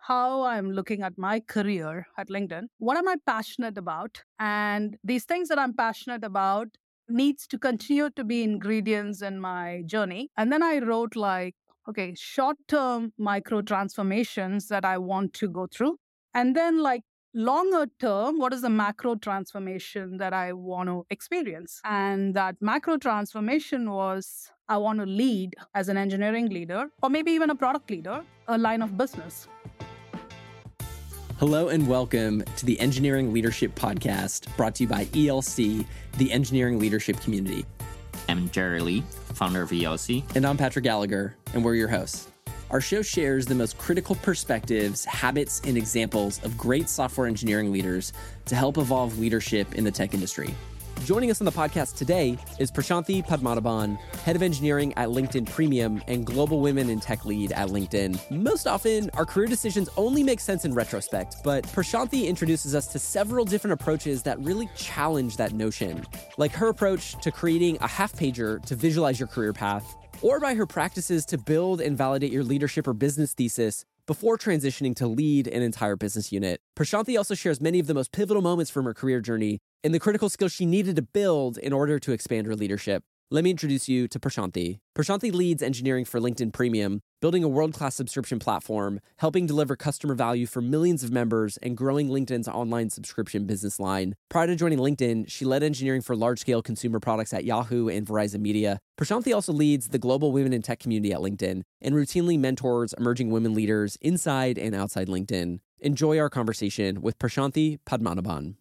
how I'm looking at my career at LinkedIn. What am I passionate about? And these things that I'm passionate about needs to continue to be ingredients in my journey. And then I wrote like, okay, short term micro transformations that I want to go through. And then like longer term, what is the macro transformation that I want to experience? And that macro transformation was I want to lead as an engineering leader, or maybe even a product leader, a line of business. Hello and welcome to the Engineering Leadership Podcast brought to you by ELC, the engineering leadership community. I'm Jerry Lee, founder of ELC. And I'm Patrick Gallagher, and we're your hosts. Our show shares the most critical perspectives, habits, and examples of great software engineering leaders to help evolve leadership in the tech industry. Joining us on the podcast today is Prashanthi Padmanabhan, head of engineering at LinkedIn Premium and global women in tech lead at LinkedIn. Most often, our career decisions only make sense in retrospect, but Prashanthi introduces us to several different approaches that really challenge that notion, like her approach to creating a half pager to visualize your career path, or by her practices to build and validate your leadership or business thesis before transitioning to lead an entire business unit. Prashanthi also shares many of the most pivotal moments from her career journey and the critical skills she needed to build in order to expand her leadership. Let me introduce you to Prashanthi. Prashanthi leads engineering for LinkedIn Premium, building a world class subscription platform, helping deliver customer value for millions of members, and growing LinkedIn's online subscription business line. Prior to joining LinkedIn, she led engineering for large scale consumer products at Yahoo and Verizon Media. Prashanthi also leads the global women in tech community at LinkedIn and routinely mentors emerging women leaders inside and outside LinkedIn. Enjoy our conversation with Prashanthi Padmanabhan.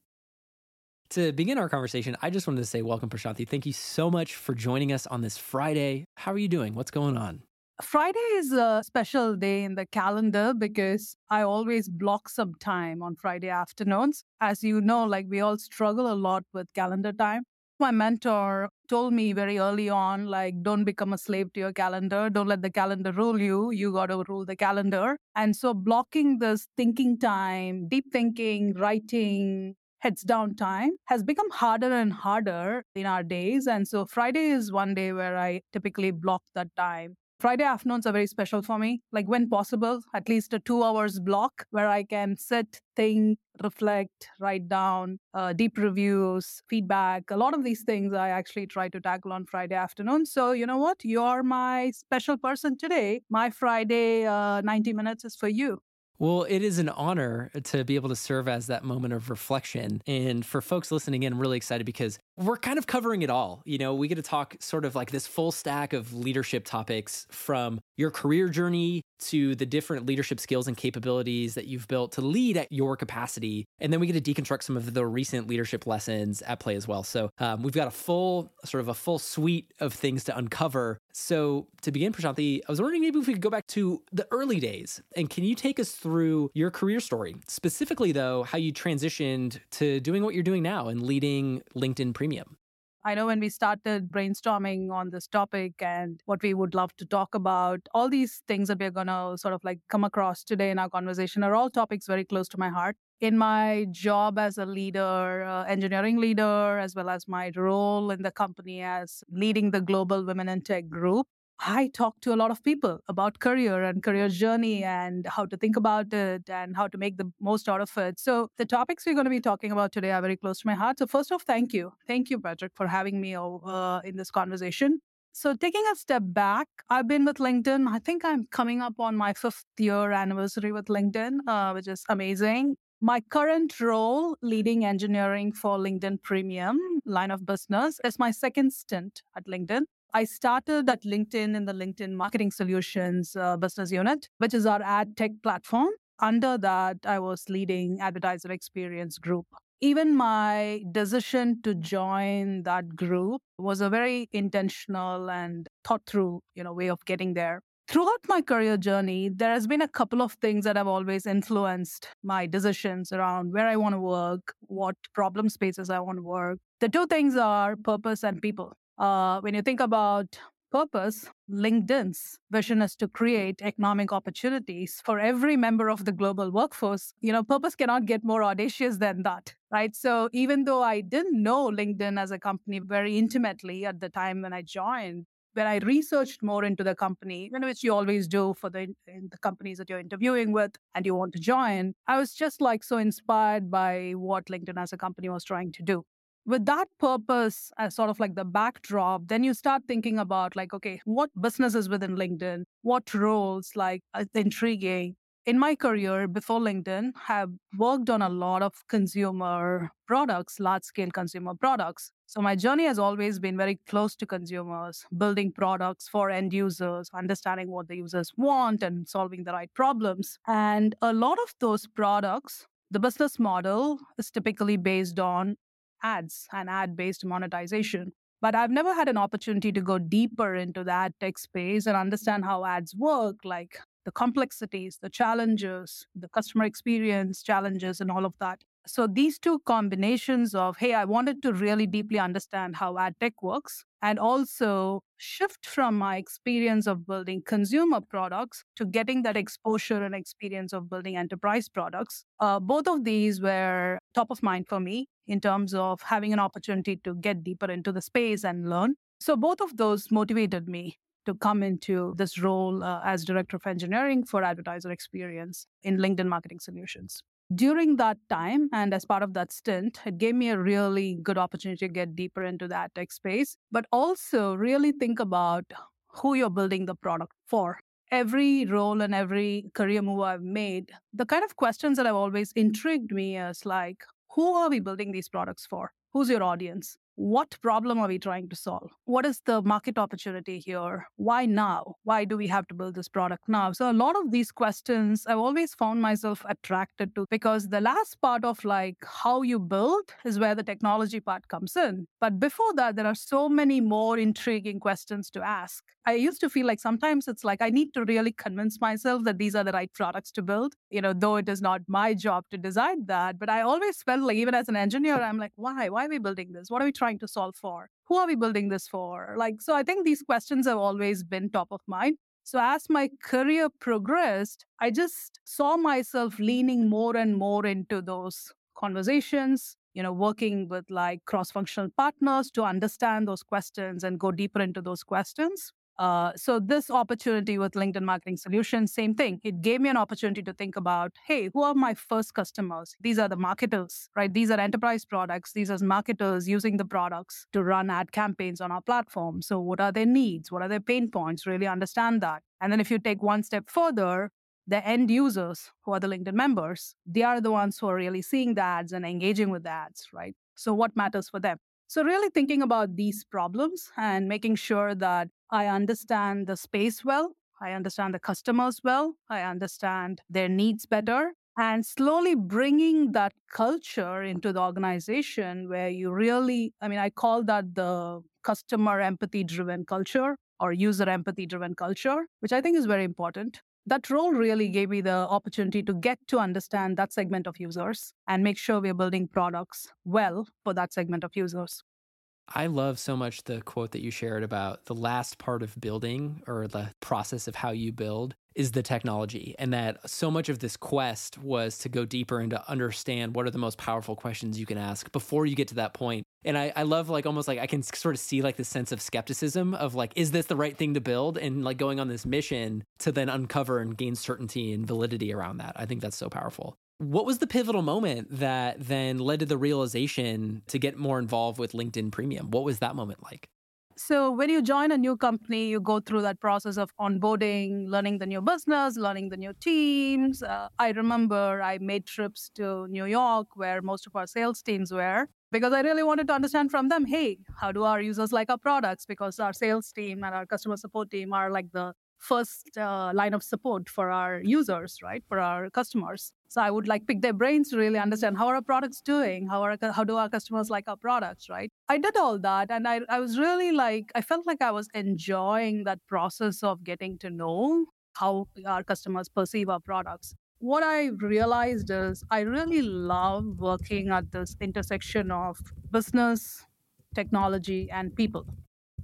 To begin our conversation, I just wanted to say welcome, Prashanthi. Thank you so much for joining us on this Friday. How are you doing? What's going on? Friday is a special day in the calendar because I always block some time on Friday afternoons. As you know, like we all struggle a lot with calendar time. My mentor told me very early on, like, don't become a slave to your calendar. Don't let the calendar rule you. You got to rule the calendar. And so, blocking this thinking time, deep thinking, writing, heads down time has become harder and harder in our days. And so Friday is one day where I typically block that time. Friday afternoons are very special for me. Like when possible, at least a two hours block where I can sit, think, reflect, write down uh, deep reviews, feedback. A lot of these things I actually try to tackle on Friday afternoon. So, you know what? You're my special person today. My Friday uh, 90 minutes is for you. Well, it is an honor to be able to serve as that moment of reflection. And for folks listening in, I'm really excited because we're kind of covering it all. You know, we get to talk sort of like this full stack of leadership topics from your career journey to the different leadership skills and capabilities that you've built to lead at your capacity. And then we get to deconstruct some of the recent leadership lessons at play as well. So um, we've got a full, sort of a full suite of things to uncover. So to begin, Prashanthi, I was wondering maybe if we could go back to the early days. And can you take us through your career story? Specifically, though, how you transitioned to doing what you're doing now and leading LinkedIn Premium. I know when we started brainstorming on this topic and what we would love to talk about, all these things that we're going to sort of like come across today in our conversation are all topics very close to my heart. In my job as a leader, uh, engineering leader, as well as my role in the company as leading the global women in tech group, I talk to a lot of people about career and career journey and how to think about it and how to make the most out of it. So, the topics we're going to be talking about today are very close to my heart. So, first off, thank you. Thank you, Patrick, for having me uh, in this conversation. So, taking a step back, I've been with LinkedIn. I think I'm coming up on my fifth year anniversary with LinkedIn, uh, which is amazing. My current role, leading engineering for LinkedIn Premium line of business, is my second stint at LinkedIn. I started at LinkedIn in the LinkedIn Marketing Solutions uh, business unit, which is our ad tech platform. Under that, I was leading advertiser experience group. even my decision to join that group was a very intentional and thought through, you know, way of getting there. Throughout my career journey, there has been a couple of things that have always influenced my decisions around where I want to work, what problem spaces I want to work. The two things are purpose and people. Uh, when you think about purpose, LinkedIn's vision is to create economic opportunities for every member of the global workforce. You know, purpose cannot get more audacious than that, right? So even though I didn't know LinkedIn as a company very intimately at the time when I joined, when I researched more into the company, which you always do for the, the companies that you're interviewing with and you want to join, I was just like so inspired by what LinkedIn as a company was trying to do with that purpose as sort of like the backdrop, then you start thinking about like, okay, what businesses within LinkedIn, what roles like uh, intriguing. In my career before LinkedIn, have worked on a lot of consumer products, large scale consumer products. So my journey has always been very close to consumers, building products for end users, understanding what the users want and solving the right problems. And a lot of those products the business model is typically based on ads and ad based monetization. But I've never had an opportunity to go deeper into the ad tech space and understand how ads work, like the complexities, the challenges, the customer experience challenges, and all of that. So these two combinations of, hey, I wanted to really deeply understand how ad tech works and also shift from my experience of building consumer products to getting that exposure and experience of building enterprise products. Uh, both of these were top of mind for me in terms of having an opportunity to get deeper into the space and learn. So both of those motivated me to come into this role uh, as director of engineering for advertiser experience in LinkedIn Marketing Solutions during that time and as part of that stint, it gave me a really good opportunity to get deeper into that tech space, but also really think about who you're building the product for. Every role and every career move I've made, the kind of questions that have always intrigued me is like, who are we building these products for? Who's your audience? What problem are we trying to solve? What is the market opportunity here? Why now? Why do we have to build this product now? So, a lot of these questions I've always found myself attracted to because the last part of like how you build is where the technology part comes in. But before that, there are so many more intriguing questions to ask. I used to feel like sometimes it's like I need to really convince myself that these are the right products to build, you know, though it is not my job to decide that. But I always felt like, even as an engineer, I'm like, why? Why are we building this? What are we trying trying to solve for? Who are we building this for? Like, so I think these questions have always been top of mind. So as my career progressed, I just saw myself leaning more and more into those conversations, you know, working with like cross functional partners to understand those questions and go deeper into those questions. Uh, so this opportunity with LinkedIn Marketing Solutions, same thing. It gave me an opportunity to think about, hey, who are my first customers? These are the marketers, right? These are enterprise products. These are marketers using the products to run ad campaigns on our platform. So what are their needs? What are their pain points? Really understand that. And then if you take one step further, the end users who are the LinkedIn members, they are the ones who are really seeing the ads and engaging with the ads, right? So what matters for them? So, really thinking about these problems and making sure that I understand the space well, I understand the customers well, I understand their needs better, and slowly bringing that culture into the organization where you really, I mean, I call that the customer empathy driven culture or user empathy driven culture, which I think is very important. That role really gave me the opportunity to get to understand that segment of users and make sure we're building products well for that segment of users. I love so much the quote that you shared about the last part of building or the process of how you build is the technology. And that so much of this quest was to go deeper and to understand what are the most powerful questions you can ask before you get to that point. And I, I love like almost like I can sort of see like the sense of skepticism of like, is this the right thing to build? And like going on this mission to then uncover and gain certainty and validity around that. I think that's so powerful. What was the pivotal moment that then led to the realization to get more involved with LinkedIn Premium? What was that moment like? So, when you join a new company, you go through that process of onboarding, learning the new business, learning the new teams. Uh, I remember I made trips to New York where most of our sales teams were because I really wanted to understand from them hey, how do our users like our products? Because our sales team and our customer support team are like the first uh, line of support for our users, right? For our customers. So I would like pick their brains to really understand how are our products doing? How are how do our customers like our products, right? I did all that and I, I was really like I felt like I was enjoying that process of getting to know how our customers perceive our products. What I realized is I really love working at this intersection of business, technology, and people.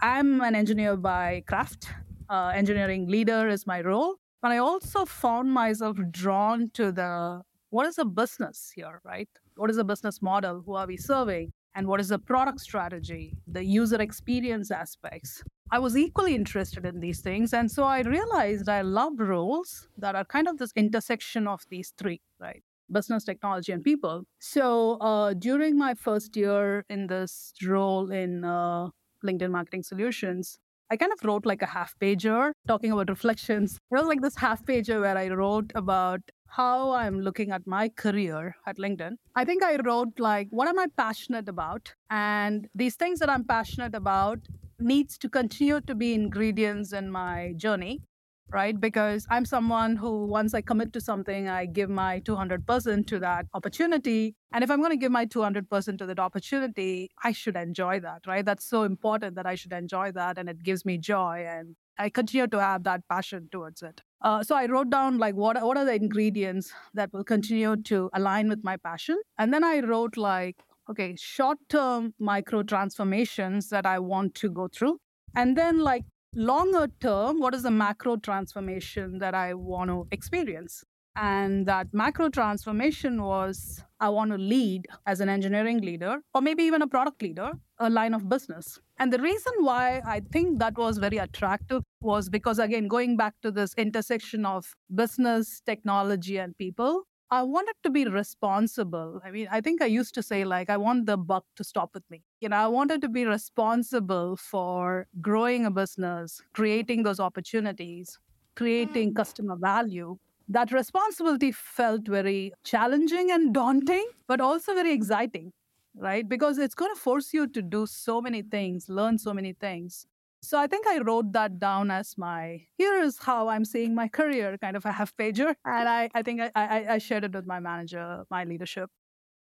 I'm an engineer by craft uh, engineering leader is my role. But I also found myself drawn to the what is the business here, right? What is the business model? Who are we serving? And what is the product strategy, the user experience aspects? I was equally interested in these things. And so I realized I love roles that are kind of this intersection of these three, right? Business, technology, and people. So uh, during my first year in this role in uh, LinkedIn Marketing Solutions, I kind of wrote like a half pager talking about reflections. It was like this half pager where I wrote about how I'm looking at my career at LinkedIn. I think I wrote like, what am I passionate about? And these things that I'm passionate about needs to continue to be ingredients in my journey right? Because I'm someone who, once I commit to something, I give my 200% to that opportunity. And if I'm going to give my 200% to that opportunity, I should enjoy that, right? That's so important that I should enjoy that. And it gives me joy. And I continue to have that passion towards it. Uh, so I wrote down like what what are the ingredients that will continue to align with my passion, and then I wrote like okay short term micro transformations that I want to go through, and then like longer term, what is the macro transformation that I want to experience? And that macro transformation was I want to lead as an engineering leader, or maybe even a product leader, a line of business. And the reason why I think that was very attractive was because, again, going back to this intersection of business, technology, and people, I wanted to be responsible. I mean, I think I used to say, like, I want the buck to stop with me. You know, I wanted to be responsible for growing a business, creating those opportunities, creating mm. customer value. That responsibility felt very challenging and daunting, but also very exciting, right? Because it's going to force you to do so many things, learn so many things. So I think I wrote that down as my here is how I'm seeing my career, kind of a half pager. And I, I think I, I, I shared it with my manager, my leadership.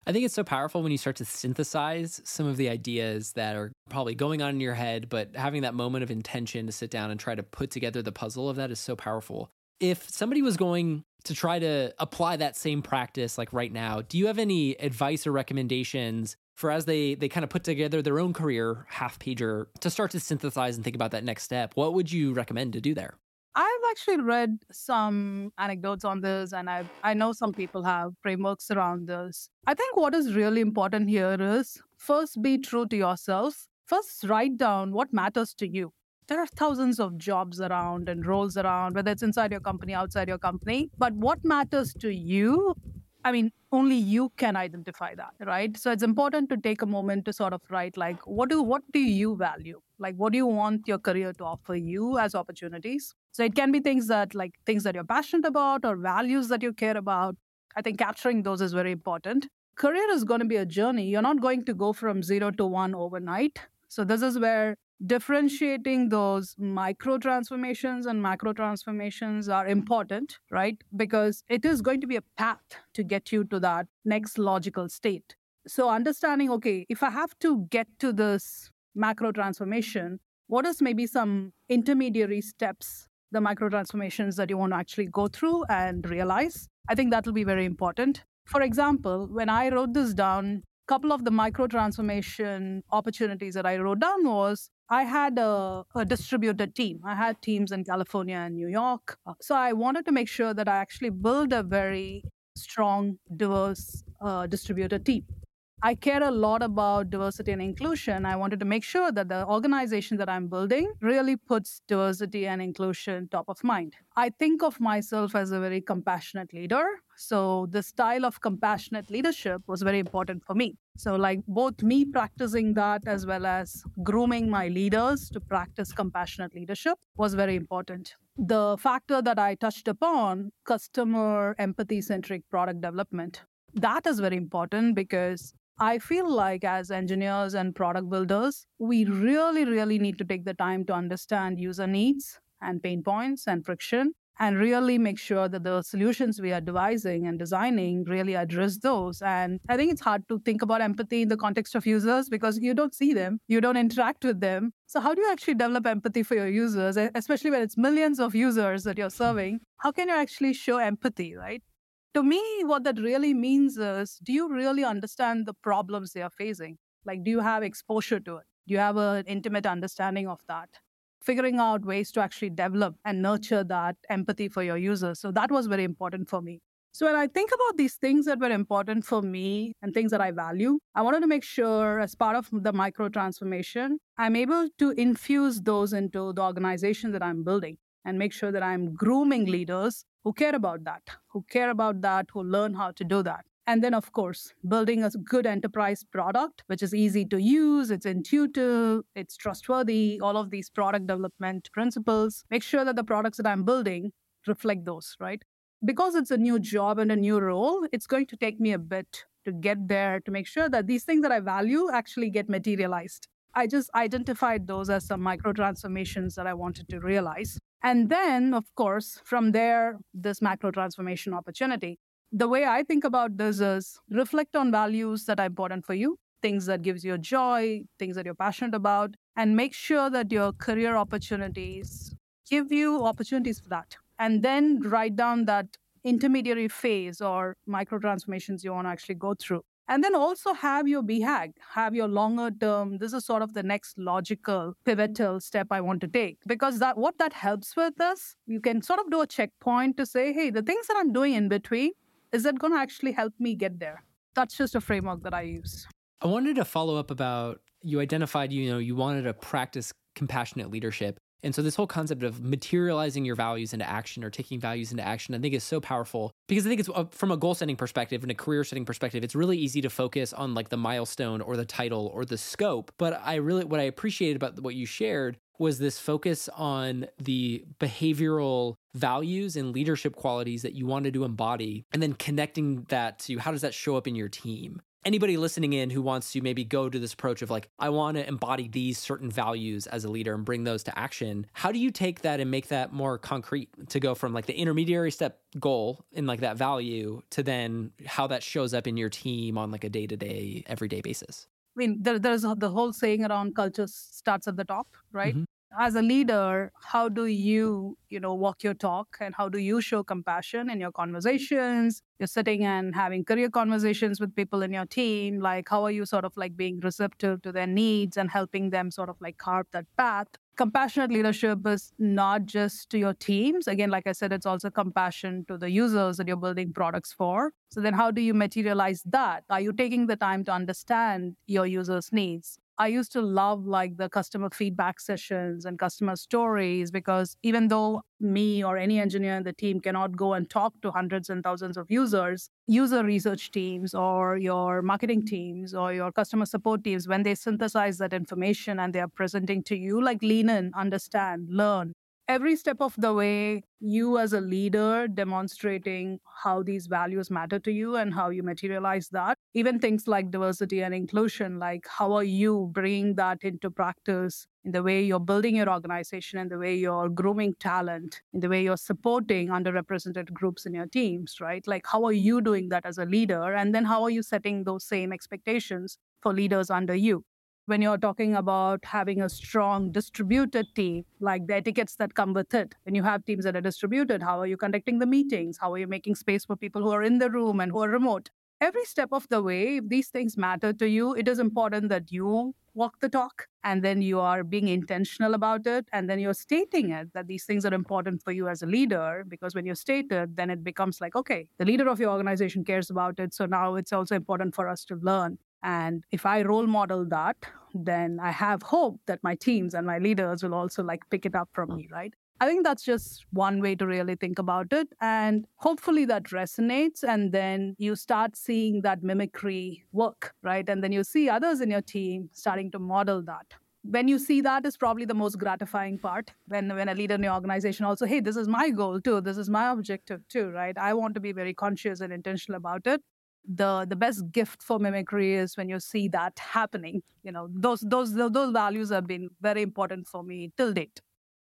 I think it's so powerful when you start to synthesize some of the ideas that are probably going on in your head, but having that moment of intention to sit down and try to put together the puzzle of that is so powerful. If somebody was going to try to apply that same practice like right now, do you have any advice or recommendations for as they they kind of put together their own career half pager to start to synthesize and think about that next step? What would you recommend to do there? I've actually read some anecdotes on this and i i know some people have frameworks around this. I think what is really important here is first be true to yourself. First write down what matters to you there are thousands of jobs around and roles around, whether it's inside your company, outside your company. But what matters to you I mean, only you can identify that, right? So it's important to take a moment to sort of write like, what do what do you value? Like, what do you want your career to offer you as opportunities? So it can be things that like things that you're passionate about or values that you care about. I think capturing those is very important. Career is going to be a journey. You're not going to go from zero to one overnight. So this is where differentiating those micro transformations and macro transformations are important, right? Because it is going to be a path to get you to that next logical state. So, understanding, okay, if I have to get to this macro transformation, what is maybe some intermediary steps, the micro transformations that you want to actually go through and realize? I think that will be very important. For example, when I wrote this down, couple of the micro transformation opportunities that I wrote down was I had a, a, distributed team. I had teams in California and New York. Uh, so I wanted to make sure that I actually build a very strong, diverse, uh, distributed team. I care a lot about diversity and inclusion. I wanted to make sure that the organization that I'm building really puts diversity and inclusion top of mind. I think of myself as a very compassionate leader. So, the style of compassionate leadership was very important for me. So, like both me practicing that as well as grooming my leaders to practice compassionate leadership was very important. The factor that I touched upon, customer empathy centric product development, that is very important because I feel like as engineers and product builders, we really, really need to take the time to understand user needs and pain points and friction and really make sure that the solutions we are devising and designing really address those. And I think it's hard to think about empathy in the context of users because you don't see them, you don't interact with them. So, how do you actually develop empathy for your users, especially when it's millions of users that you're serving? How can you actually show empathy, right? To me, what that really means is do you really understand the problems they are facing? Like, do you have exposure to it? Do you have an intimate understanding of that? figuring out ways to actually develop and nurture that empathy for your users. So that was very important for me. So when I think about these things that were important for me and things that I value, I wanted to make sure as part of the micro transformation, I'm able to infuse those into the organization that I'm building and make sure that I'm grooming leaders who care about that, who care about that, who learn how to do that. And then, of course, building a good enterprise product, which is easy to use, it's intuitive, it's trustworthy, all of these product development principles. Make sure that the products that I'm building reflect those, right? Because it's a new job and a new role, it's going to take me a bit to get there to make sure that these things that I value actually get materialized. I just identified those as some micro transformations that I wanted to realize. And then, of course, from there, this macro transformation opportunity the way I think about this is reflect on values that are important for you, things that gives you joy, things that you're passionate about, and make sure that your career opportunities give you opportunities for that. And then write down that intermediary phase or micro transformations you want to actually go through. And then also have your BHAG, have your longer term. This is sort of the next logical, mm. pivotal step I want to take. Because that what that helps with is you can sort of do a checkpoint to say, hey, the things that I'm doing in between, is that going to actually help me get there? That's just a framework that I use. I wanted to follow up about you identified, you know, you wanted to practice compassionate leadership. And so this whole concept of materializing your values into action or taking values into action, I think is so powerful because I think it's uh, from a goal setting perspective and a career setting perspective, it's really easy to focus on like the milestone or the title or the scope. But I really, what I appreciated about what you shared was this focus on the behavioral values and leadership qualities that you wanted to embody and then connecting that to how does that show up in your team anybody listening in who wants to maybe go to this approach of like i want to embody these certain values as a leader and bring those to action how do you take that and make that more concrete to go from like the intermediary step goal and like that value to then how that shows up in your team on like a day-to-day everyday basis I mean, there, there's the whole saying around culture starts at the top, right? Mm-hmm as a leader how do you you know walk your talk and how do you show compassion in your conversations? You're sitting and having career conversations with people in your team. Like how are you sort of like being receptive to their needs and helping them sort of like carve that path? Compassionate leadership is not just to your teams. Again like i said it's also compassion to the users that you're building products for. So then how do you materialize that? Are you taking the time to understand your users needs I used to love like the customer feedback sessions and customer stories because even though me or any engineer in the team cannot go and talk to hundreds and thousands of users, user research teams or your marketing teams or your customer support teams, when they synthesize that information and they are presenting to you, like lean in, understand, learn, every step of the way, you as a leader demonstrating how these values matter to you and how you materialize that. Even things like diversity and inclusion, like how are you bringing that into practice in the way you're building your organization and the way you're grooming talent, in the way you're supporting underrepresented groups in your teams, right? Like, how are you doing that as a leader? And then how are you setting those same expectations for leaders under you? When you're talking about having a strong distributed team, like the etiquettes that come with it. When you have teams that are distributed, how are you conducting the meetings? How are you making space for people who are in the room and who are remote? Every step of the way, if these things matter to you, it is important that you walk the talk and then you are being intentional about it and then you're stating it that these things are important for you as a leader because when you state it then it becomes like okay the leader of your organization cares about it so now it's also important for us to learn and if I role model that, then I have hope that my teams and my leaders will also like pick it up from me, mm-hmm. right? I think that's just one way to really think about it. And hopefully that resonates. And then you start seeing that mimicry work, right? And then you see others in your team starting to model that. When you see that is probably the most gratifying part. When when a leader in your organization also, hey, this is my goal too. This is my objective too, right? I want to be very conscious and intentional about it the the best gift for mimicry is when you see that happening you know those those those values have been very important for me till date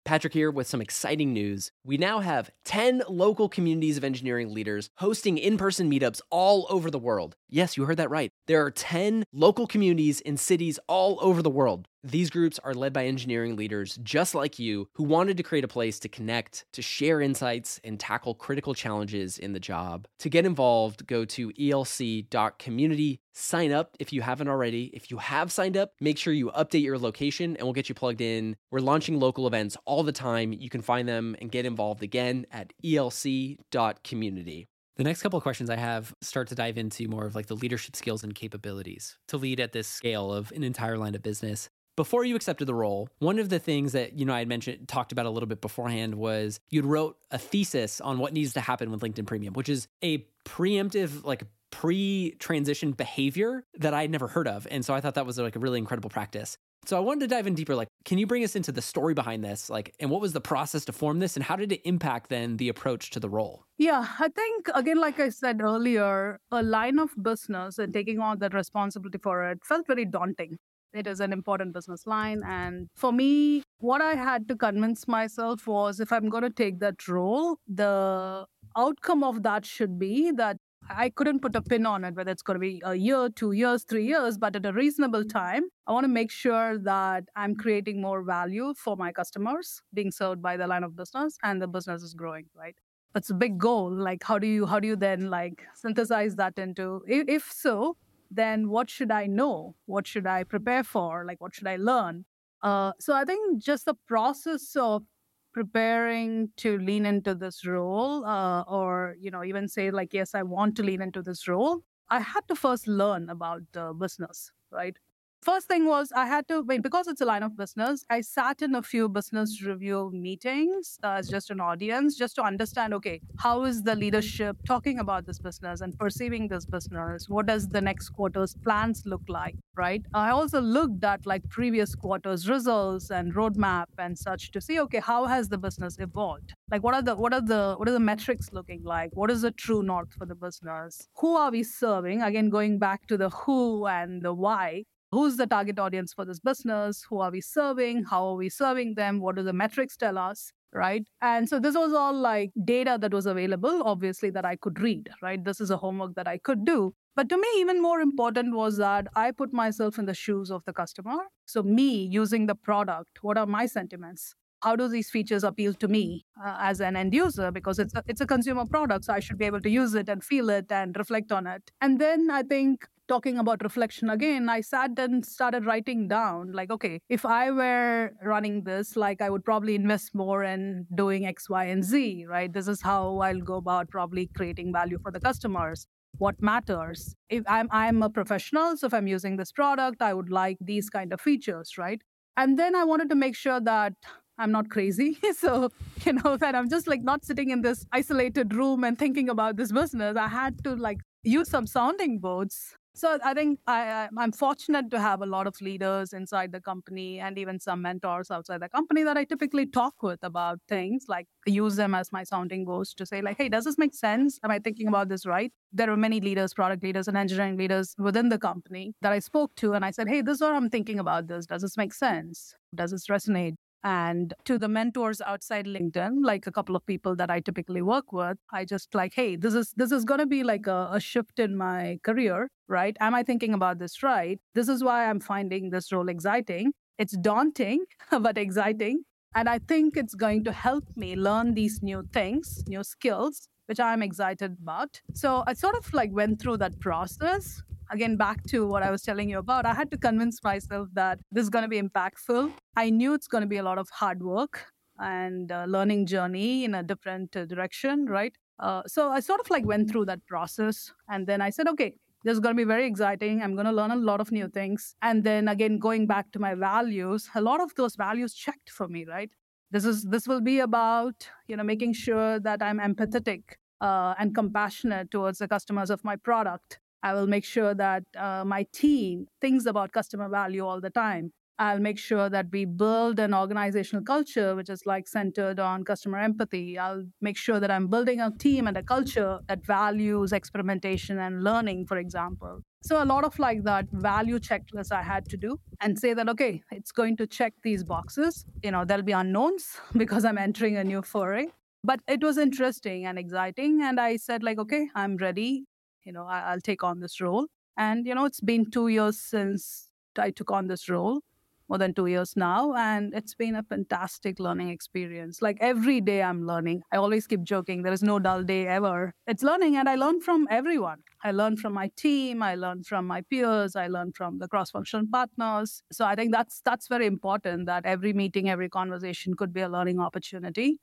Patrick here with some exciting news. We now have 10 local communities of engineering leaders hosting in person meetups all over the world. Yes, you heard that right. There are 10 local communities in cities all over the world. These groups are led by engineering leaders just like you who wanted to create a place to connect, to share insights, and tackle critical challenges in the job. To get involved, go to elc.community. Sign up if you haven't already. If you have signed up, make sure you update your location and we'll get you plugged in. We're launching local events all the time. You can find them and get involved again at elc.community. The next couple of questions I have start to dive into more of like the leadership skills and capabilities to lead at this scale of an entire line of business before you accepted the role, one of the things that you know I had mentioned talked about a little bit beforehand was you'd wrote a thesis on what needs to happen with LinkedIn Premium, which is a preemptive like pre-transition behavior that I'd never heard of. And so I thought that was like a really incredible practice. So I wanted to dive in deeper like can you bring us into the story behind this like and what was the process to form this and how did it impact then the approach to the role? Yeah, I think again like I said earlier, a line of business and taking on that responsibility for it felt very daunting. It is an important business line. And for me, what I had to convince myself was if I'm going to take that role, the outcome of that should be that I couldn't put a pin on it, whether it's going to be a year, two years, three years, but at a reasonable time, I want to make sure that I'm creating more value for my customers being served by the line of business and the business is growing, right? That's a big goal. Like, how do you, how do you then like synthesize that into, if so, then what should I know? What should I prepare for? Like, what should I learn? Uh, so I think just the process of preparing to lean into this role, uh, or you know, even say like, yes, I want to lean into this role. I had to first learn about the business, right? First thing was I had to, because it's a line of business, I sat in a few business review meetings uh, as just an audience, just to understand, okay, how is the leadership talking about this business and perceiving this business? What does the next quarter's plans look like, right? I also looked at like previous quarters results and roadmap and such to see, okay, how has the business evolved? Like what are the what are the what are the metrics looking like? What is the true north for the business? Who are we serving? Again, going back to the who and the why who's the target audience for this business? Who are we serving? How are we serving them? What do the metrics tell us? Right? And so this was all like data that was available obviously that i could read right? This is a homework that i could do. But to me even more important was that i put myself in the shoes of the customer. So me using the product what are my sentiments? How do these features appeal to me uh, as an end user? Because it's a, it's a consumer product so i should be able to use it and feel it and reflect on it. And then i think talking about reflection again, I sat and started writing down, like, okay, if I were running this, like, I would probably invest more in doing X, Y, and Z, right? This is how I'll go about probably creating value for the customers. What matters? If I'm I'm a professional, so if I'm using this product, I would like these kind of features, right? And then I wanted to make sure that I'm not crazy. so, you know, that I'm just like not sitting in this isolated room and thinking about this business. I had to like use some sounding boards so I think I, I'm fortunate to have a lot of leaders inside the company and even some mentors outside the company that I typically talk with about things like use them as my sounding boards to say like, hey, does this make sense? Am I thinking about this right? There are many leaders, product leaders and engineering leaders within the company that I spoke to and I said, hey, this is what I'm thinking about this. Does this make sense? Does this resonate? And to the mentors outside linkedin like a couple of people that i typically work with i just like hey this is this is to be like a, a, shift in my career right? Am i thinking about this right? This is why i'm finding this role exciting. It's daunting but exciting. And i think it's going to help me learn these new things new skills which i'm excited about so i sort of like went through that process again, back to what I was telling you about, I had to convince myself that this is going to be impactful. I knew it's going to be a lot of hard work and learning journey in a different uh, direction, right? Uh, so I sort of like went through that process. And then I said, okay, this is going to be very exciting. I'm going to learn a lot of new things. And then again, going back to my values, a lot of those values checked for me, right? This is this will be about you know making sure that I'm empathetic uh, and compassionate towards the customers of my product I will make sure that uh, my team thinks about customer value all the time. I'll make sure that we build an organizational culture which is like centered on customer empathy. I'll make sure that I'm building a team and a culture that values experimentation and learning, for example. So, a lot of like that value checklist I had to do and say that, okay, it's going to check these boxes. You know, there'll be unknowns because I'm entering a new foray. But it was interesting and exciting. And I said, like, okay, I'm ready. You know, I'll take on this role. And, you know, it's been two years since I took on this role more than two years now. And it's been a fantastic learning experience. Like every day I'm learning. I always keep joking, there is no dull day ever. It's learning, and I learn from everyone. I learn from my team, I learn from my peers, I learn from the cross-functional partners. So I think that's that's very important that every meeting, every conversation could be a learning opportunity.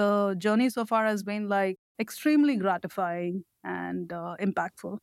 The journey so far has been like extremely gratifying and uh, impactful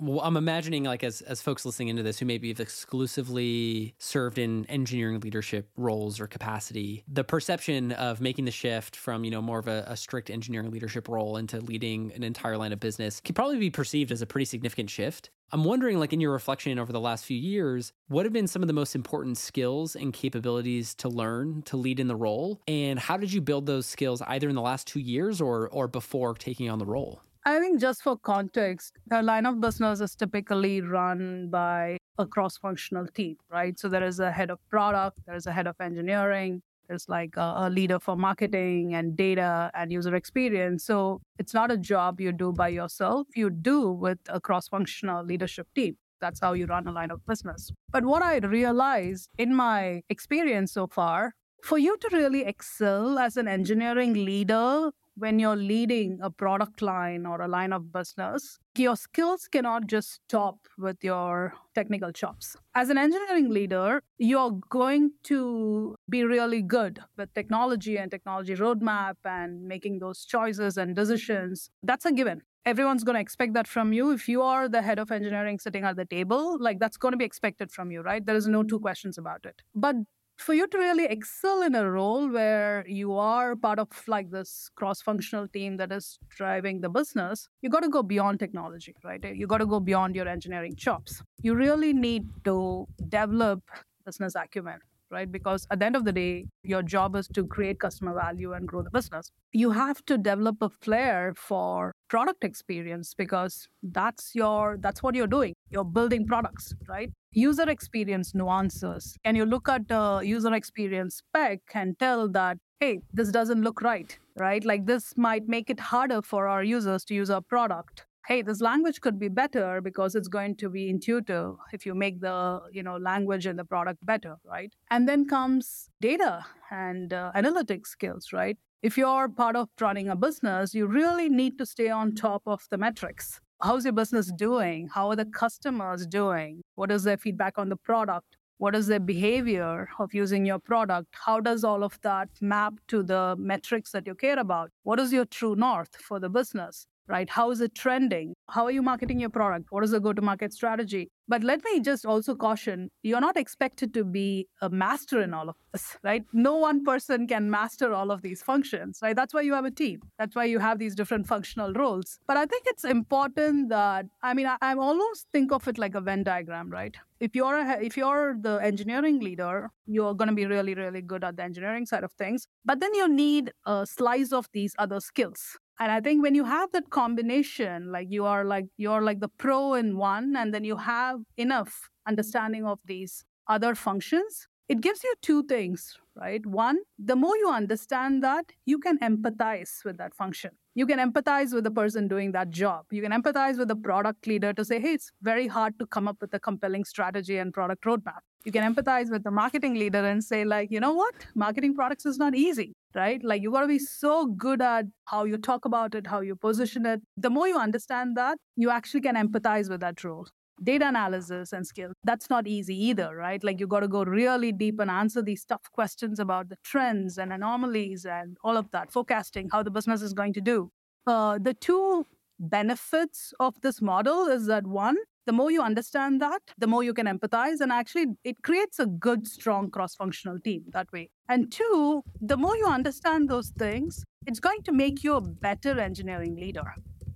well, I'm imagining like as as folks listening into this who maybe have exclusively served in engineering leadership roles or capacity, the perception of making the shift from you know more of a, a, strict engineering leadership role into leading an entire line of business can probably be perceived as a pretty significant shift. I'm wondering, like in your reflection over the last few years, what have been some of the most important skills and capabilities to learn to lead in the role, and how did you build those skills either in the last two years or or before taking on the role? I think just for context, a line of business is typically run by a cross functional team, right? So there is a head of product, there is a head of engineering, there's like a, a, leader for marketing and data and user experience. So it's not a job you do by yourself, you do with a cross functional leadership team. That's how you run a line of business. But what I realized in my experience so far, for you to really excel as an engineering leader, when you're leading a product line or a line of business, your skills cannot just stop with your technical chops. As an engineering leader, you're going to be really good with technology and technology roadmap and making those choices and decisions. That's a given. Everyone's going to expect that from you. If you are the head of engineering sitting at the table, like that's going to be expected from you, right? There is no two questions about it. But for you to really excel in a role where you are part of like this cross-functional team that is driving the business you got to go beyond technology right you got to go beyond your engineering chops you really need to develop business acumen right? Because at the end of the day, your job is to create customer value and grow the business. You have to develop a flair for product experience because that's your that's what you're doing. You're building products, right? User experience nuances. And you look at the user experience spec and tell that, hey, this doesn't look right, right? Like this might make it harder for our users to use our product hey this language could be better because it's going to be intuitive if you make the you know language and the product better right and then comes data and uh, analytics skills right if you're part of running a business you really need to stay on top of the metrics how's your business doing? How are the customers doing? What is their feedback on the product? What is their behavior of using your product? How does all of that map to the metrics that you care about? What is your true north for the business right? How is it trending? How are you marketing your product? What is the go to market strategy? But let me just also caution you're not expected to be a master in all of this, right? No one person can master all of these functions, right? That's why you have a team. That's why you have these different functional roles. But I think it's important that, I mean, I, I almost think of it like a Venn diagram, right? If you're a, if you're the engineering leader, you're going to be really really good at the engineering side of things. But then you need a slice of these other skills, and i think when you have that combination like you are like you're like the pro in one and then you have enough understanding of these other functions it gives you two things right one the more you understand that you can empathize with that function you can empathize with the person doing that job. You can empathize with the product leader to say, hey, it's very hard to come up with a compelling strategy and product roadmap. You can empathize with the marketing leader and say, like, you know what? Marketing products is not easy, right? Like, you got to be so good at how you talk about it, how you position it. The more you understand that, you actually can empathize with that role data analysis and skills. That's not easy either, right? Like you got to go really deep and answer these tough questions about the trends and anomalies and all of that, forecasting how the business is going to do. Uh, the two benefits of this model is that one, the more you understand that, the more you can empathize. And actually, it creates a good, strong cross functional team that way. And two, the more you understand those things, it's going to make you a better engineering leader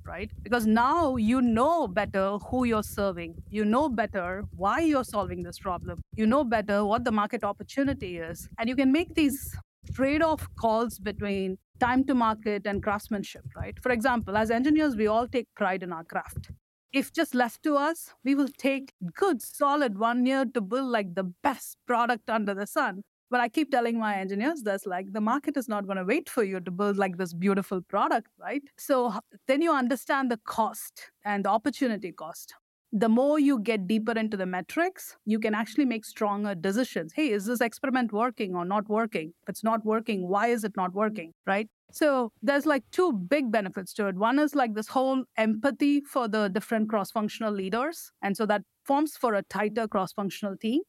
right? Because now you know better who you're serving. You know better why you're solving this problem. You know better what the market opportunity is. And you can make these trade off calls between time to market and craftsmanship, right? For example, as engineers, we all take pride in our craft. If just left to us, we will take good, solid one year to build like the best product under the sun. But I keep telling my engineers this like the market is not going to wait for you to build like this beautiful product, right? So then you understand the cost and the opportunity cost. The more you get deeper into the metrics, you can actually make stronger decisions. Hey, is this experiment working or not working? If it's not working, why is it not working? Right? So there's like two big benefits to it. One is like this whole empathy for the different cross functional leaders. And so that forms for a tighter cross functional team.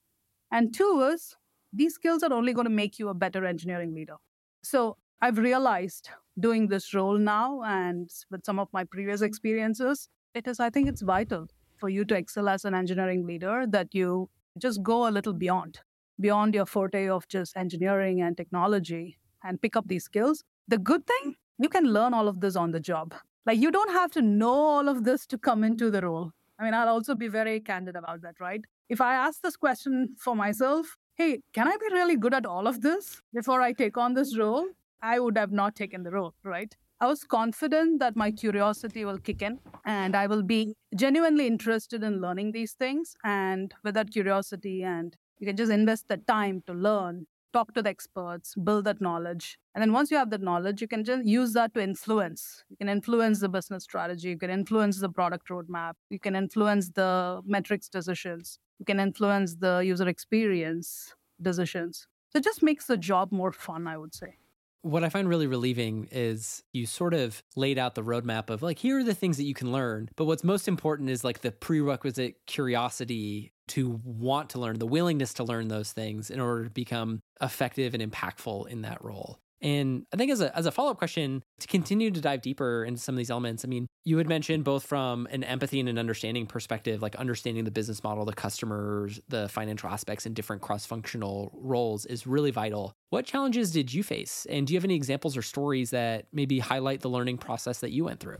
And two is these skills are only going to make you a better engineering leader. So I've realized doing this role now and with some of my previous experiences, it is, I think it's vital for you to excel as an engineering leader that you just go a little beyond, beyond your forte of just engineering and technology and pick up these skills. The good thing, you can learn all of this on the job. Like you don't have to know all of this to come into the role. I mean, I'll also be very candid about that, right? If I ask this question for myself, hey, can I be really good at all of this before I take on this role? I would have not taken the role, right? I was confident that my curiosity will kick in and I will be genuinely interested in learning these things. And with that curiosity, and you can just invest the time to learn, talk to the experts, build that knowledge. And then once you have that knowledge, you can just use that to influence. You can influence the business strategy, you can influence the product roadmap, you can influence the metrics decisions you can influence the user experience decisions. So it just makes the job more fun, I would say. What I find really relieving is you sort of laid out the roadmap of like, here are the things that you can learn. But what's most important is like the prerequisite curiosity to want to learn, the willingness to learn those things in order to become effective and impactful in that role. And I think as a as a follow up question to continue to dive deeper into some of these elements, I mean, you had mentioned both from an empathy and an understanding perspective, like understanding the business model, the customers, the financial aspects, and different cross functional roles is really vital. What challenges did you face, and do you have any examples or stories that maybe highlight the learning process that you went through?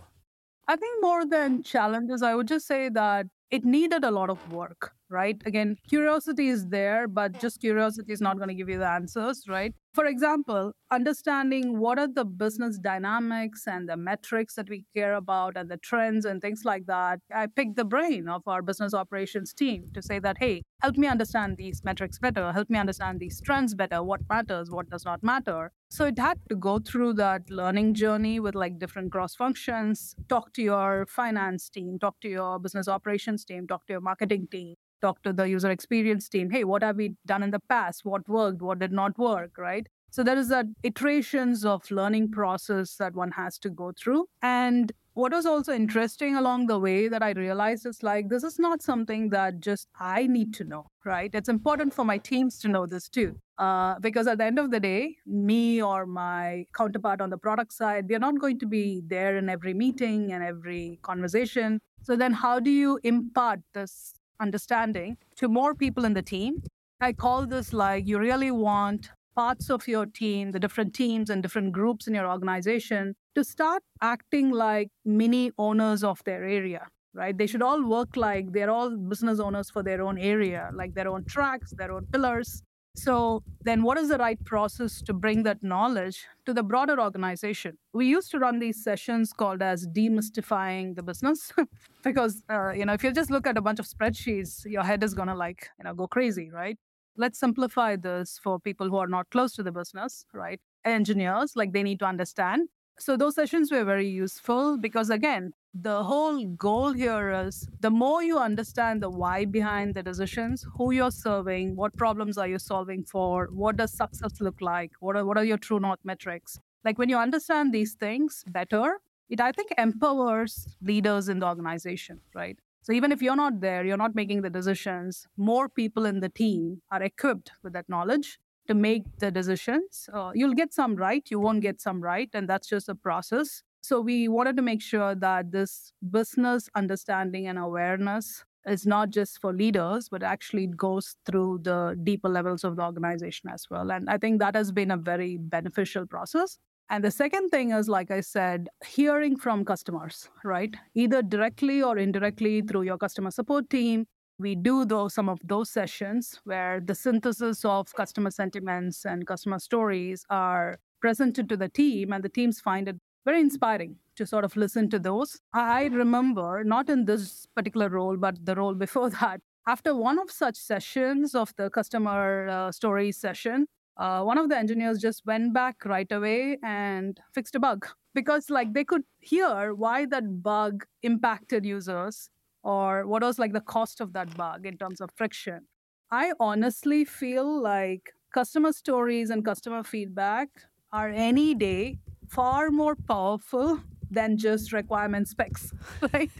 I think more than challenges, I would just say that it needed a lot of work, right? Again, curiosity is there, but just curiosity is not going to give you the answers, right? For example, understanding what are the business dynamics and the metrics that we care about and the trends and things like that. I picked the brain of our business operations team to say that, hey, help me understand these metrics better, help me understand these trends better, what matters, what does not matter. So it had to go through that learning journey with like different cross functions, talk to your finance team, talk to your business operations team, talk to your marketing team, talk to the user experience team hey what have we done in the past what worked what did not work right so there is that iterations of learning process that one has to go through and what was also interesting along the way that I realized is like, this is not something that just I need to know, right? It's important for my teams to know this too. Uh, because at the end of the day, me or my counterpart on the product side, we are not going to be there in every meeting and every conversation. So then, how do you impart this understanding to more people in the team. I call this like you really want parts of your team, the different teams and different groups in your organization to start acting like mini owners of their area, right? They should all work like they're all business owners for their own area, like their own tracks, their own pillars. So, then what is the right process to bring that knowledge to the broader organization? We used to run these sessions called as demystifying the business because, uh, you know, if you just look at a bunch of spreadsheets, your head is going to like, you know, go crazy, right? Let's simplify this for people who are not close to the business, right? Engineers, like they need to understand. So, those sessions were very useful because, again, the whole goal here is the more you understand the why behind the decisions, who you're serving, what problems are you solving for, what does success look like, what are, what are your true north metrics. Like when you understand these things better, it I think empowers leaders in the organization, right? So even if you're not there, you're not making the decisions, more people in the team are equipped with that knowledge to make the decisions. Uh, you'll get some right, you won't get some right, and that's just a process. So we wanted to make sure that this business understanding and awareness is not just for leaders, but actually goes through the deeper levels of the organization as well. And I think that has been a very beneficial process. And the second thing is, like I said, hearing from customers, right? Either directly or indirectly through your customer support team. We do those some of those sessions where the synthesis of customer sentiments and customer stories are presented to the team, and the teams find it very inspiring to sort of listen to those. I remember, not in this particular role, but the role before that, after one of such sessions of the customer uh, story session, uh, one of the engineers just went back right away and fixed a bug because like they could hear why that bug impacted users or what was like the cost of that bug in terms of friction i honestly feel like customer stories and customer feedback are any day far more powerful than just requirement specs right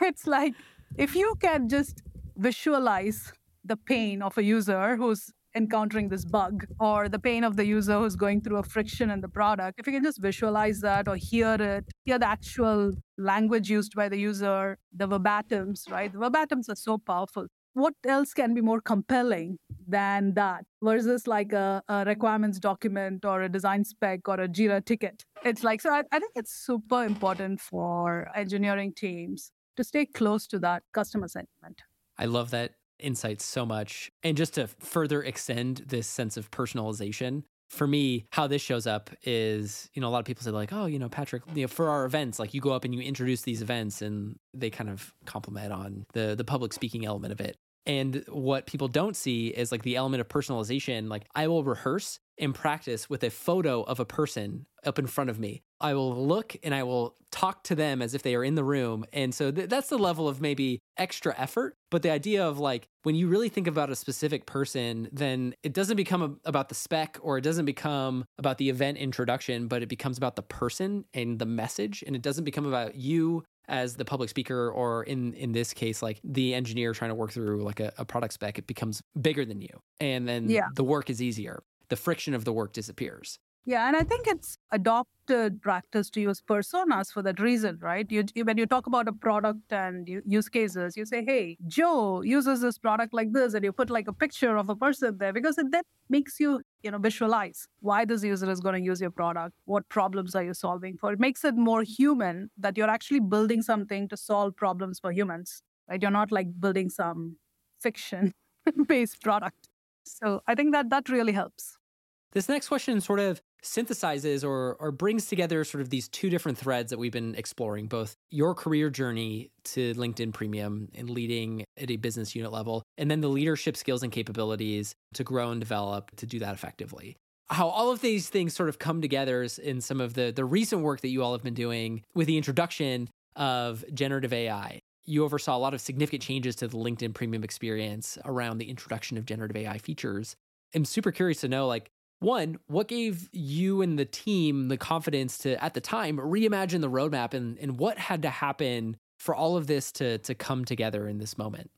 it's like if you can just visualize the pain of a user who's encountering this bug or the pain of the user who's going through a friction in the product, if you can just visualize that or hear it, hear the actual language used by the user, the verbatims, right? The verbatims are so powerful. What else can be more compelling than that versus like a, a requirements document or a design spec or a Jira ticket? It's like, so I, I think it's super important for engineering teams to stay close to that customer sentiment. I love that insight so much. And just to further extend this sense of personalization, for me, how this shows up is, you know, a lot of people say like, oh, you know, Patrick, you know, for our events, like you go up and you introduce these events and they kind of compliment on the the public speaking element of it. And what people don't see is like the element of personalization. Like I will rehearse and practice with a photo of a person up in front of me. I will look and I will talk to them as if they are in the room. And so th- that's the level of maybe extra effort. But the idea of like when you really think about a specific person, then it doesn't become a- about the spec or it doesn't become about the event introduction, but it becomes about the person and the message. And it doesn't become about you as the public speaker or in in this case like the engineer trying to work through like a, a product spec it becomes bigger than you and then yeah. the work is easier the friction of the work disappears yeah, and I think it's adopted practice to use personas for that reason, right? You, when you talk about a product and use cases, you say, "Hey, Joe uses this product like this," and you put like a picture of a person there because it, that makes you, you know, visualize why this user is going to use your product, what problems are you solving for. It makes it more human that you're actually building something to solve problems for humans, right? You're not like building some fiction-based product. So I think that that really helps. This next question sort of synthesizes or or brings together sort of these two different threads that we've been exploring both your career journey to LinkedIn Premium and leading at a business unit level and then the leadership skills and capabilities to grow and develop to do that effectively how all of these things sort of come together in some of the the recent work that you all have been doing with the introduction of generative AI you oversaw a lot of significant changes to the LinkedIn Premium experience around the introduction of generative AI features. I'm super curious to know like one, what gave you and the team the confidence to, at the time, reimagine the roadmap and, and what had to happen for all of this to, to come together in this moment?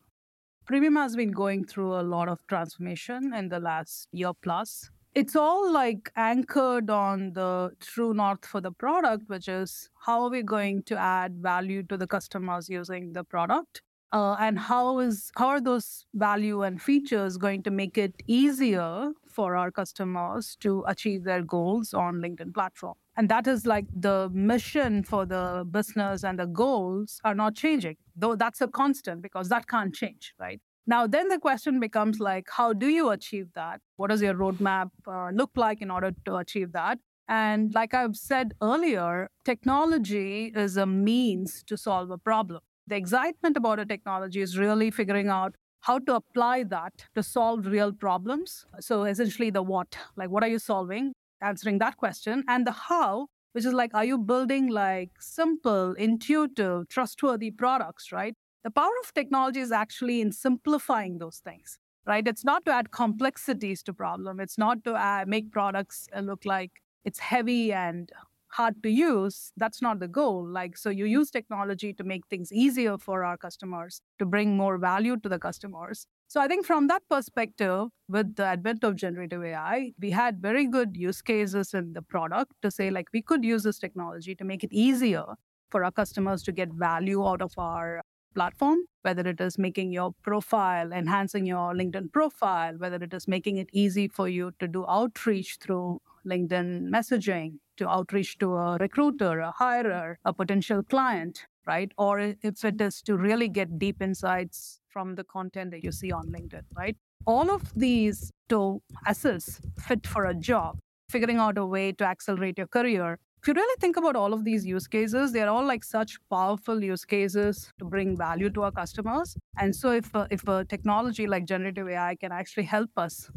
Premium has been going through a lot of transformation in the last year plus. It's all like anchored on the true north for the product, which is how are we going to add value to the customers using the product? Uh, and how is how are those value and features going to make it easier for our customers to achieve their goals on linkedin platform. And that is like the mission for the business and the goals are not changing though that's a constant because that can't change right? Now then the question becomes like how do you achieve that? What does your roadmap uh, look like in order to achieve that? And like I've said earlier, technology is a means to solve a problem. The excitement about a technology is really figuring out how to apply that to solve real problems. So essentially the what, like what are you solving? Answering that question and the how, which is like, are you building like simple, intuitive, trustworthy products, right? The power of technology is actually in simplifying those things, right? It's not to add complexities to problem. It's not to add, make products uh, look like it's heavy and hard to use, that's not the goal. Like, so you mm. use technology to make things easier for our customers, to bring more value to the customers. So I think from that perspective, with the advent of generative AI, we had very good use cases in the product to say, like, we could use this technology to make it easier for our customers to get value out of our platform, whether it is making your profile, enhancing your LinkedIn profile, whether it is making it easy for you to do outreach through LinkedIn messaging, to outreach to a recruiter, a hirer, a potential client, right? Or if it is to really get deep insights from the content that you see on LinkedIn, right? All of these to assess fit for a job, figuring out a way to accelerate your career. You really think about all of these use cases, they're all like such powerful use cases to bring value to our customers. And so, if a, if a technology like generative AI can actually help us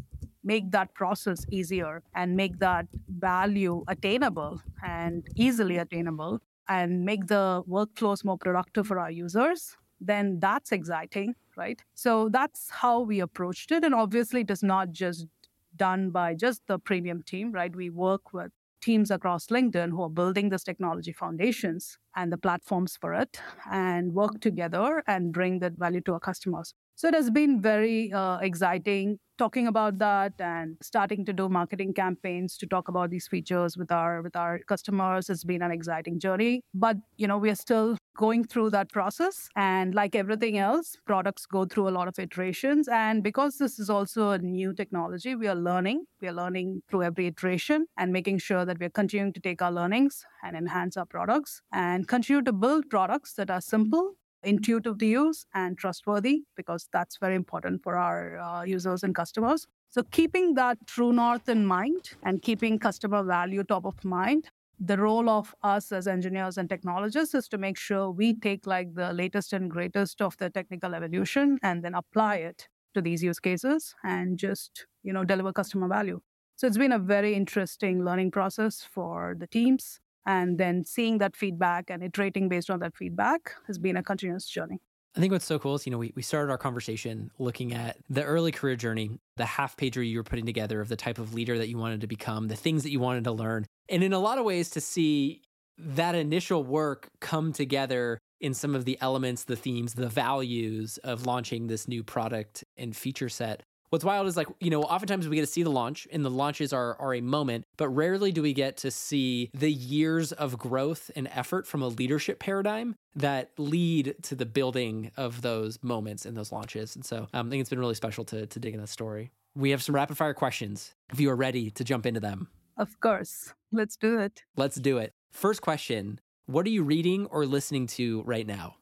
make that process easier and make that value attainable and easily attainable and make the workflows more productive for our users, then that's exciting, right? So that's how we approached it. And obviously, it is not just done by just the premium team, right? We work with teams across LinkedIn who are building this technology foundations and the platforms for it and work mm-hmm. together and bring that value to our customers. So it has been very uh, exciting talking about that and starting to do marketing campaigns to talk about these features with our with our customers has been an exciting journey. But you know, we are still going through that process. And like everything else, products go through a lot of iterations. And because this is also a new technology, we are learning. We are learning through every iteration and making sure that we're continuing to take our learnings and enhance our products and continue to build products that are simple intuitive to use and trustworthy because that's very important for our uh, users and customers. So, keeping that true north in mind and keeping customer value top of mind, the role of us as engineers and technologists is to make sure we take like the latest and greatest of the technical evolution and then apply it to these use cases and just you know deliver customer value so it's been a very interesting learning process for the teams and then seeing that feedback and iterating based on that feedback has been a continuous journey. I think what's so cool is, you know, we, we started our conversation looking at the early career journey, the half pager you were putting together of the type of leader that you wanted to become, the things that you wanted to learn. And in a lot of ways, to see that initial work come together in some of the elements, the themes, the values of launching this new product and feature set what's wild is like you know oftentimes we get to see the launch and the launches are are a moment but rarely do we get to see the years of growth and effort from a leadership paradigm that lead to the building of those moments and those launches. And so um, i think it's been really special to, to dig in the story. We have some rapid fire questions if you are ready to jump into them. Of course. Let's do it. Let's do it. First question what are you reading or listening to right now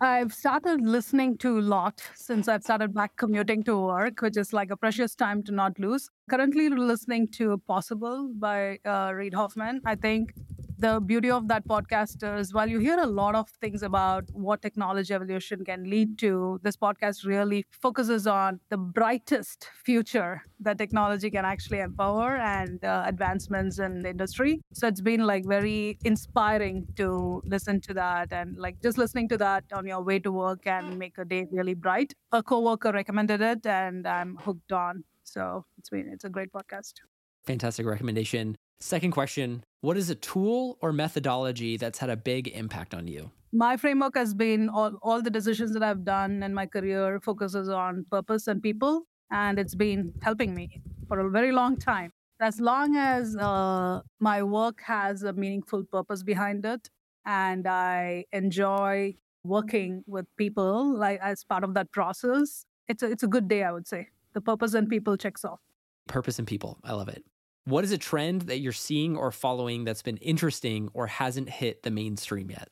I've started listening to a lot since I've started back commuting to work, which is like a precious time to not lose. Currently listening to Possible by uh, Reid Hoffman. I think the beauty of that podcast is while you hear a lot of things about what technology evolution can lead to, this podcast really focuses on the brightest future that technology can actually empower and uh, advancements in the industry. So it's been like very inspiring to listen to that and like just listening to that on your way to work and make a day really bright. A coworker recommended it and I'm hooked on. So it's been it's a great podcast. Fantastic recommendation. Second question What is a tool or methodology that's had a big impact on you? My framework has been all, all the decisions that I've done in my career focuses on purpose and people, and it's been helping me for a very long time. As long as uh, my work has a meaningful purpose behind it, and I enjoy working with people like as part of that process, it's a, it's a good day, I would say. The purpose and people checks off. Purpose and people. I love it. What is a trend that you're seeing or following that's been interesting or hasn't hit the mainstream yet?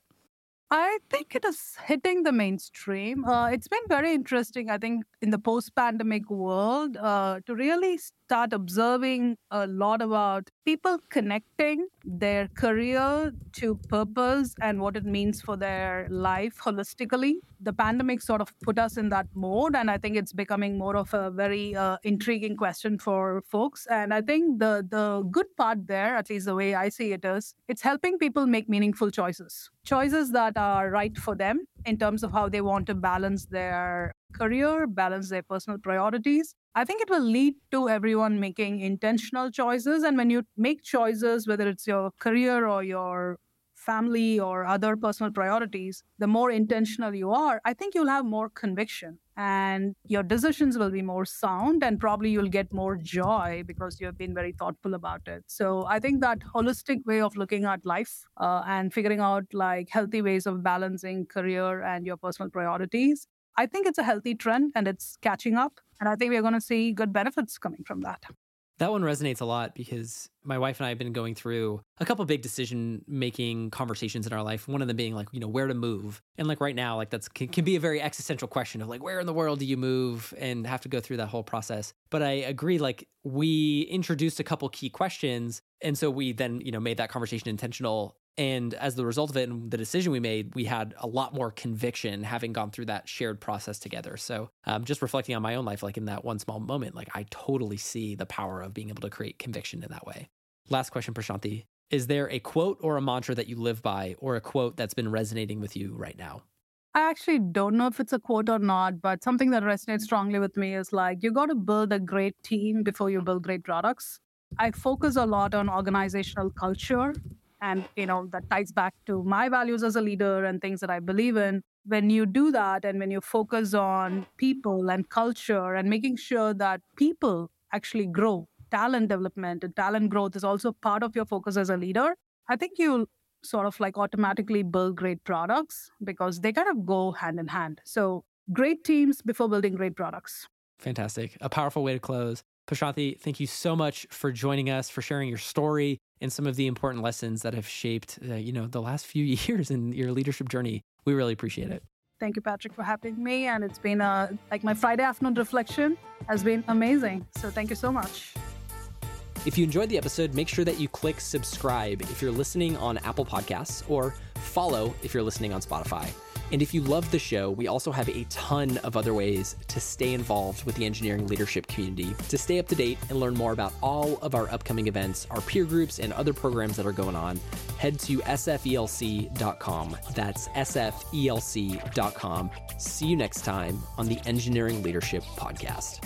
I think it is hitting the mainstream. Uh, it's been very interesting, I think, in the post pandemic world uh, to really start observing a lot about people connecting their career to purpose and what it means for their life holistically. The pandemic sort of put us in that mode, and I think it's becoming more of a very uh, intriguing question for folks. And I think the the good part there, at least the way I see it, is it's helping people make meaningful choices, choices that are right for them in terms of how they want to balance their career, balance their personal priorities. I think it will lead to everyone making intentional choices. And when you make choices, whether it's your career or your family or other personal priorities, the more intentional you are, I think you'll have more conviction and your decisions will be more sound and probably you'll get more joy because you have been very thoughtful about it. So I think that holistic way of looking at life uh, and figuring out like healthy ways of balancing career and your personal priorities I think it's a healthy trend and it's catching up. And I think we're going to see good benefits coming from that. That one resonates a lot because my wife and I have been going through a couple big decision making conversations in our life. One of them being like, you know, where to move. And like right now, like that's can, can, be a very existential question of like, where in the world do you move and have to go through that whole process. But I agree, like we introduced a couple key questions. And so we then, you know, made that conversation intentional and as the result of it and the decision we made, we had a lot more conviction having gone through that shared process together. So, um, just reflecting on my own life, like in that one small moment, like I totally see the power of being able to create conviction in that way. Last question, Prashanthi Is there a quote or a mantra that you live by, or a quote that's been resonating with you right now? I actually don't know if it's a quote or not, but something that resonates strongly with me is like, you got to build a great team before you build great products. I focus a lot on organizational culture and you know that ties back to my values as a leader and things that i believe in. When you do that and when you focus on people and culture and making sure that people actually grow talent development and talent growth is also part of your focus as a leader i think you'll sort of like automatically build great products because they kind of go hand in hand. So great teams before building great products. Fantastic. A powerful way to close Prashanthi, thank you so much for joining us, for sharing your story and some of the important lessons that have shaped, uh, you know, the last few years in your leadership journey. We really appreciate it. Thank you, Patrick, for having me. And it's been a, like my Friday afternoon reflection has been amazing. So thank you so much. If you enjoyed the episode, make sure that you click subscribe if you're listening on Apple Podcasts or follow if you're listening on Spotify. And if you love the show, we also have a ton of other ways to stay involved with the engineering leadership community. To stay up to date and learn more about all of our upcoming events, our peer groups, and other programs that are going on, head to sfelc.com. That's sfelc.com. See you next time on the Engineering Leadership Podcast.